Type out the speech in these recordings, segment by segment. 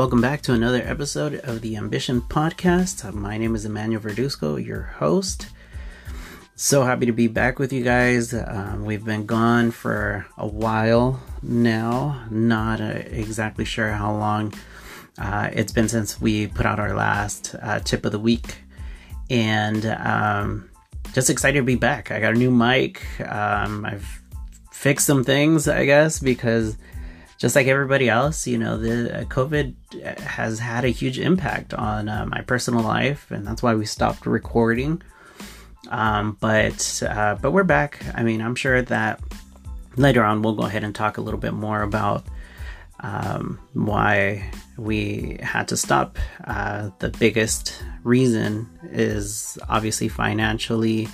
Welcome back to another episode of the Ambition Podcast. My name is Emmanuel Verduzco, your host. So happy to be back with you guys. Um, we've been gone for a while now, not uh, exactly sure how long. Uh, it's been since we put out our last uh, tip of the week, and um, just excited to be back. I got a new mic. Um, I've fixed some things, I guess, because just like everybody else, you know, the uh, COVID has had a huge impact on uh, my personal life, and that's why we stopped recording. Um, but uh, but we're back. I mean, I'm sure that later on we'll go ahead and talk a little bit more about um, why we had to stop. Uh, the biggest reason is obviously financially.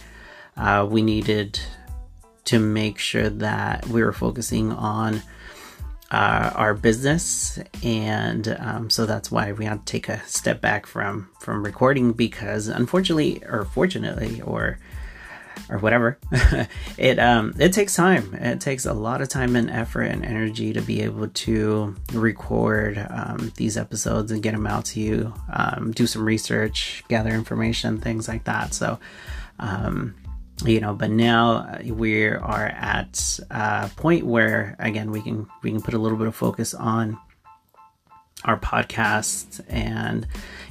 Uh, we needed to make sure that we were focusing on uh, our business, and um, so that's why we had to take a step back from from recording because, unfortunately, or fortunately, or or whatever, it um it takes time. It takes a lot of time and effort and energy to be able to record um, these episodes and get them out to you. Um, do some research, gather information, things like that. So. Um, you know but now uh, we are at a point where again we can we can put a little bit of focus on our podcast and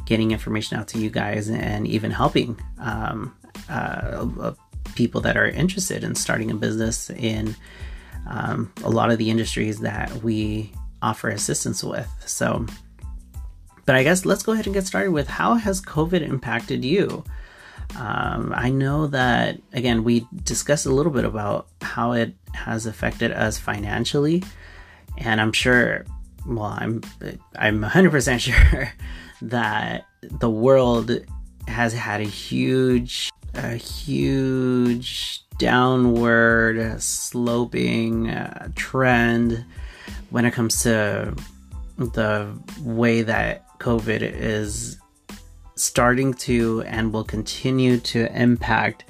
getting information out to you guys and even helping um, uh, people that are interested in starting a business in um, a lot of the industries that we offer assistance with. So but i guess let's go ahead and get started with how has covid impacted you um, I know that again we discussed a little bit about how it has affected us financially, and I'm sure, well, I'm I'm 100% sure that the world has had a huge, a huge downward sloping uh, trend when it comes to the way that COVID is starting to and will continue to impact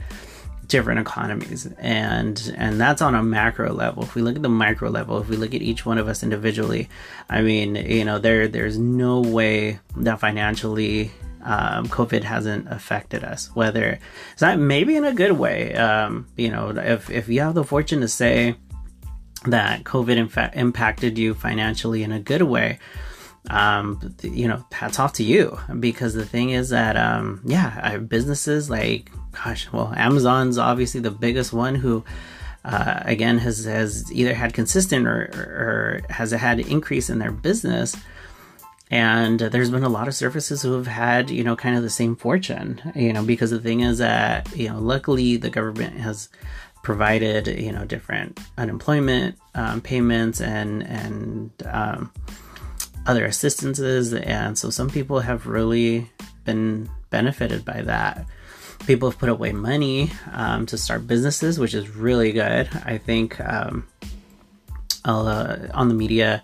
different economies. And and that's on a macro level. If we look at the micro level if we look at each one of us individually i mean you know there there's no way that financially um, covid hasn't affected us whether it's not maybe in a good way. Um, you know if if you have the fortune to say that covid in fact impacted you financially in a good way um, you know, hats off to you because the thing is that, um, yeah, businesses like, gosh, well, Amazon's obviously the biggest one who, uh, again, has has either had consistent or, or has had increase in their business. And there's been a lot of services who have had, you know, kind of the same fortune, you know, because the thing is that, you know, luckily the government has provided, you know, different unemployment um, payments and and um, other assistances and so some people have really been benefited by that. People have put away money um, to start businesses which is really good. I think um, uh, on the media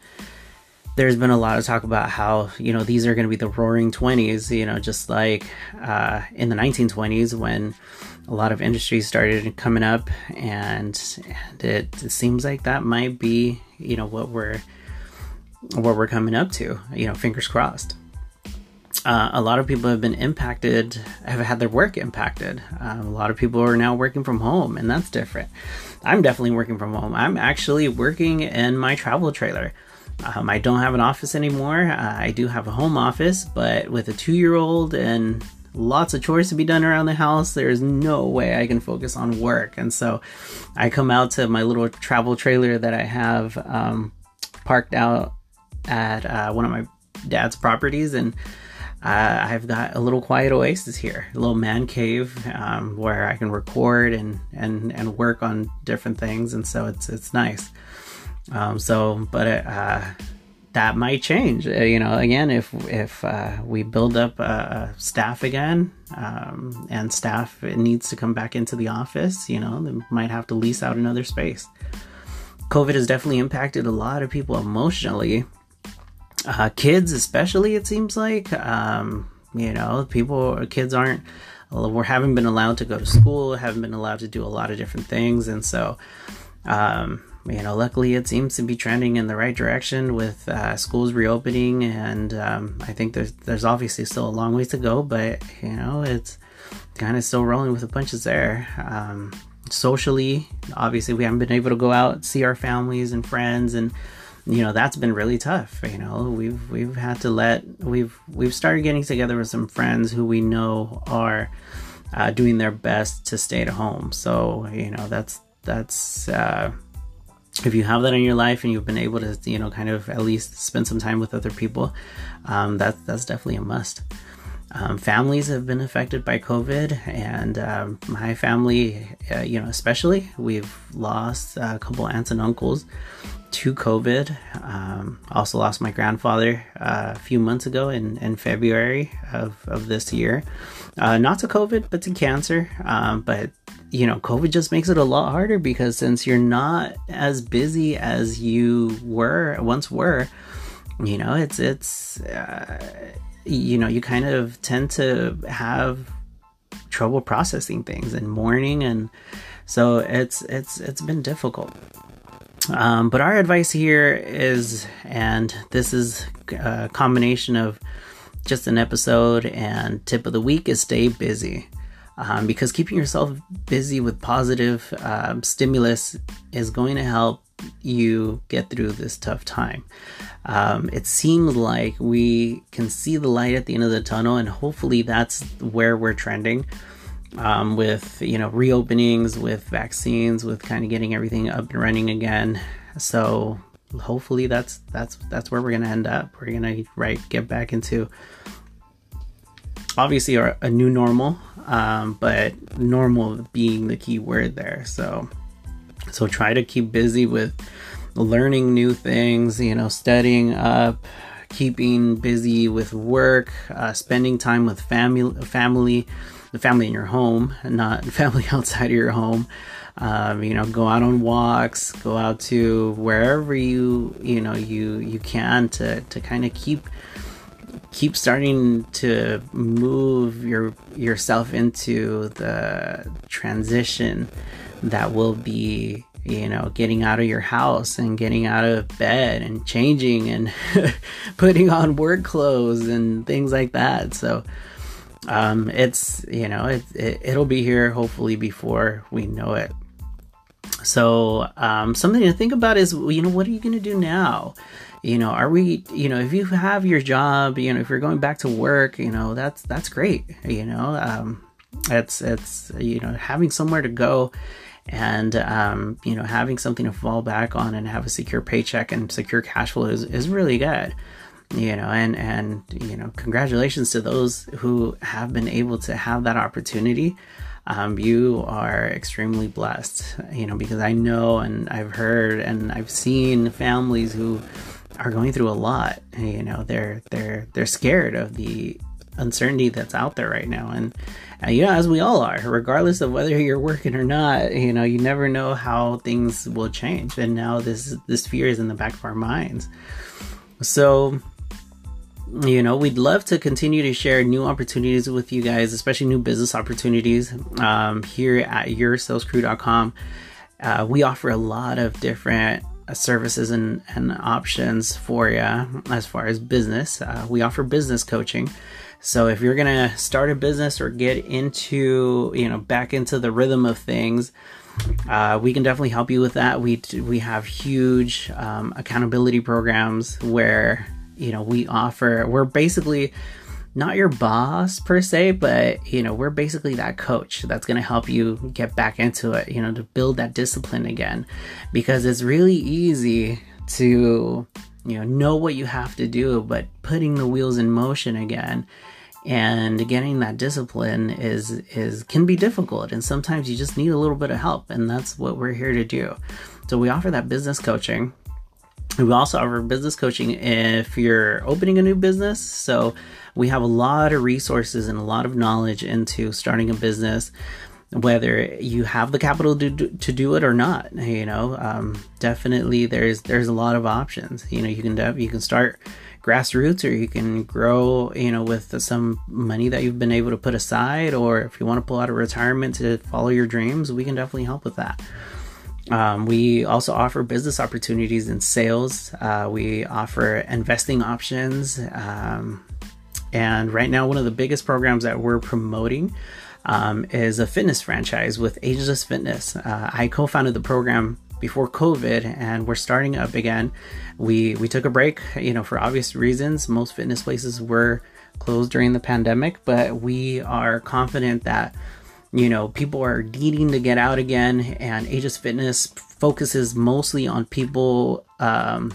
there's been a lot of talk about how you know these are going to be the roaring 20s you know just like uh, in the 1920s when a lot of industries started coming up and, and it, it seems like that might be you know what we're what we're coming up to. You know, fingers crossed. Uh, a lot of people have been impacted, have had their work impacted. Uh, a lot of people are now working from home, and that's different. I'm definitely working from home. I'm actually working in my travel trailer. Um, I don't have an office anymore. Uh, I do have a home office, but with a two year old and lots of chores to be done around the house, there's no way I can focus on work. And so I come out to my little travel trailer that I have um, parked out at uh, one of my dad's properties, and uh, I've got a little quiet oasis here, a little man cave um, where I can record and and and work on different things, and so it's it's nice. Um, so, but uh, that might change. Uh, you know, again, if if uh, we build up staff again, um, and staff needs to come back into the office, you know, they might have to lease out another space. COVID has definitely impacted a lot of people emotionally uh, kids especially it seems like um, you know people kids aren't we haven't been allowed to go to school, haven't been allowed to do a lot of different things, and so um, you know, luckily it seems to be trending in the right direction with uh, schools reopening, and um, I think there's there's obviously still a long ways to go, but you know, it's kind of still rolling with the punches there. Um, socially, obviously, we haven't been able to go out see our families and friends, and you know that's been really tough. You know, we've we've had to let we've we've started getting together with some friends who we know are uh, doing their best to stay at home. So you know that's that's. Uh, if you have that in your life and you've been able to you know kind of at least spend some time with other people um, that, that's definitely a must um, families have been affected by covid and um, my family uh, you know especially we've lost a couple aunts and uncles to covid. Um, also lost my grandfather uh, a few months ago in, in february of, of this year. Uh, not to covid but to cancer. Um, but you know, COVID just makes it a lot harder because since you're not as busy as you were once were, you know, it's it's uh, you know, you kind of tend to have trouble processing things and mourning and so it's it's it's been difficult. Um, but our advice here is, and this is a combination of just an episode and tip of the week is stay busy um, because keeping yourself busy with positive um, stimulus is going to help you get through this tough time. Um, it seems like we can see the light at the end of the tunnel, and hopefully that's where we're trending. Um, with you know reopenings, with vaccines, with kind of getting everything up and running again. So hopefully that's that's that's where we're gonna end up. We're gonna right get back into obviously our, a new normal um, but normal being the key word there. So, so try to keep busy with learning new things, you know, studying up, keeping busy with work, uh, spending time with family, family, the family in your home, not family outside of your home. Um, you know, go out on walks, go out to wherever you you know you you can to to kind of keep keep starting to move your yourself into the transition that will be you know getting out of your house and getting out of bed and changing and putting on work clothes and things like that. So um it's you know it, it it'll be here hopefully before we know it. So um something to think about is you know what are you going to do now? You know are we you know if you have your job you know if you're going back to work you know that's that's great you know um it's it's you know having somewhere to go and um, you know having something to fall back on and have a secure paycheck and secure cash flow is, is really good you know and and you know congratulations to those who have been able to have that opportunity um, you are extremely blessed you know because i know and i've heard and i've seen families who are going through a lot. You know, they're they're they're scared of the uncertainty that's out there right now, and uh, you know, as we all are, regardless of whether you're working or not. You know, you never know how things will change, and now this this fear is in the back of our minds. So you know we'd love to continue to share new opportunities with you guys especially new business opportunities um, here at yoursalescrew.com uh, we offer a lot of different services and, and options for you as far as business. Uh, we offer business coaching. So if you're gonna start a business or get into, you know, back into the rhythm of things, uh, we can definitely help you with that. We we have huge um, accountability programs where you know we offer. We're basically not your boss per se, but you know, we're basically that coach that's going to help you get back into it, you know, to build that discipline again. Because it's really easy to you know know what you have to do, but putting the wheels in motion again and getting that discipline is is can be difficult. And sometimes you just need a little bit of help and that's what we're here to do. So we offer that business coaching we also offer business coaching if you're opening a new business. So we have a lot of resources and a lot of knowledge into starting a business whether you have the capital to do, to do it or not you know um, definitely there's there's a lot of options you know you can you can start grassroots, or you can grow, you know, with some money that you've been able to put aside, or if you want to pull out of retirement to follow your dreams, we can definitely help with that. Um, we also offer business opportunities in sales. Uh, we offer investing options. Um, and right now, one of the biggest programs that we're promoting um, is a fitness franchise with Ageless Fitness. Uh, I co founded the program before COVID, and we're starting up again. We we took a break, you know, for obvious reasons. Most fitness places were closed during the pandemic, but we are confident that you know people are needing to get out again, and Ageless Fitness focuses mostly on people. Um,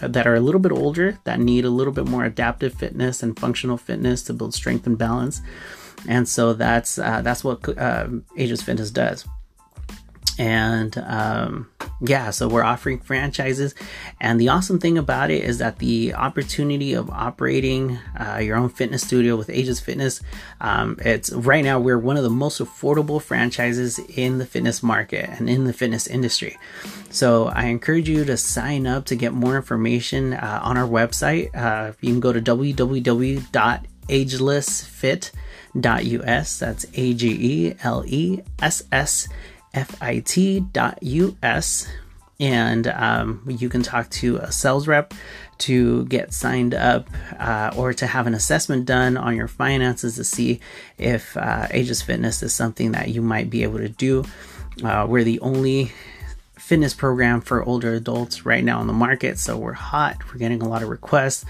that are a little bit older that need a little bit more adaptive fitness and functional fitness to build strength and balance and so that's uh, that's what uh, Ageless Fitness does and um, yeah so we're offering franchises. And the awesome thing about it is that the opportunity of operating uh, your own fitness studio with ageless fitness um, it's right now we're one of the most affordable franchises in the fitness market and in the fitness industry. So i encourage you to sign up to get more information uh, on our website. Uh, you can go to www.agelessfit.us that's a-g-e-l-e-s-s fit.us and um, you can talk to a sales rep to get signed up uh, or to have an assessment done on your finances to see if uh, Ageless Fitness is something that you might be able to do. Uh, we're the only fitness program for older adults right now on the market. So we're hot. We're getting a lot of requests.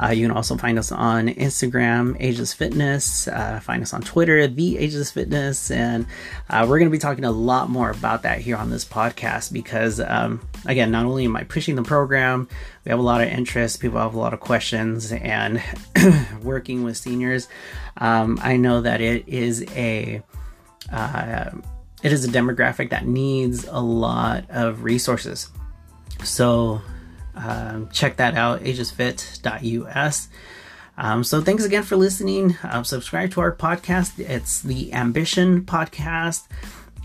Uh, you can also find us on Instagram, Ageless Fitness. Uh, find us on Twitter, The Ageless Fitness. And uh, we're going to be talking a lot more about that here on this podcast because, um, again, not only am I pushing the program, we have a lot of interest, people have a lot of questions, and working with seniors, um, I know that it is a uh, it is a demographic that needs a lot of resources. So um, check that out, agelessfit.us. Um, so thanks again for listening. Um, subscribe to our podcast. It's the Ambition Podcast,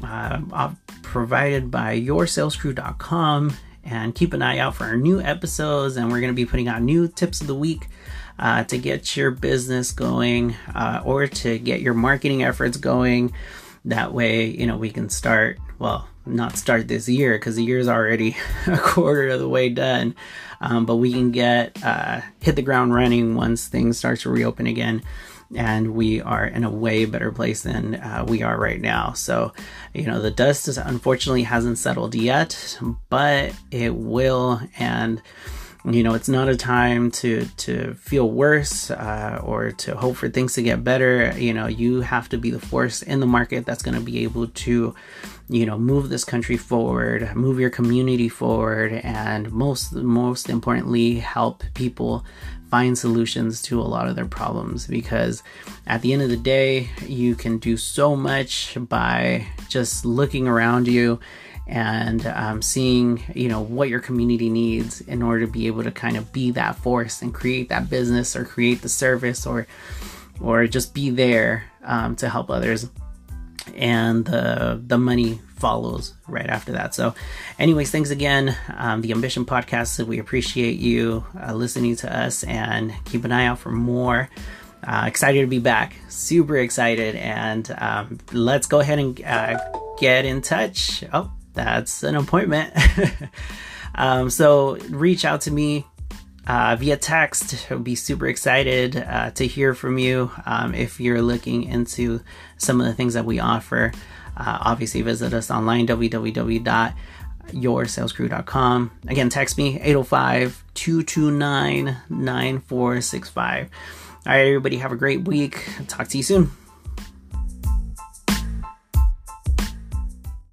uh, uh, provided by yoursalescrew.com. And keep an eye out for our new episodes. And we're going to be putting out new tips of the week uh, to get your business going uh, or to get your marketing efforts going. That way, you know, we can start, well, not start this year because the year is already a quarter of the way done. Um, but we can get, uh, hit the ground running once things start to reopen again. And we are in a way better place than uh, we are right now. So, you know, the dust is, unfortunately hasn't settled yet, but it will. And, you know it's not a time to to feel worse uh, or to hope for things to get better. You know you have to be the force in the market that's going to be able to you know move this country forward move your community forward and most most importantly help people find solutions to a lot of their problems. Because at the end of the day you can do so much by just looking around you and um, seeing you know what your community needs in order to be able to kind of be that force and create that business or create the service or or just be there um, to help others. And the the money follows right after that. So anyways thanks again. Um, the ambition podcast we appreciate you uh, listening to us and keep an eye out for more. Uh, excited to be back. Super excited and um, let's go ahead and uh, get in touch. Oh that's an appointment. um, so reach out to me uh, via text. I'll be super excited uh, to hear from you um, if you're looking into some of the things that we offer. Uh, obviously, visit us online www.yoursalescrew.com. Again, text me 805 229 9465. All right, everybody, have a great week. Talk to you soon.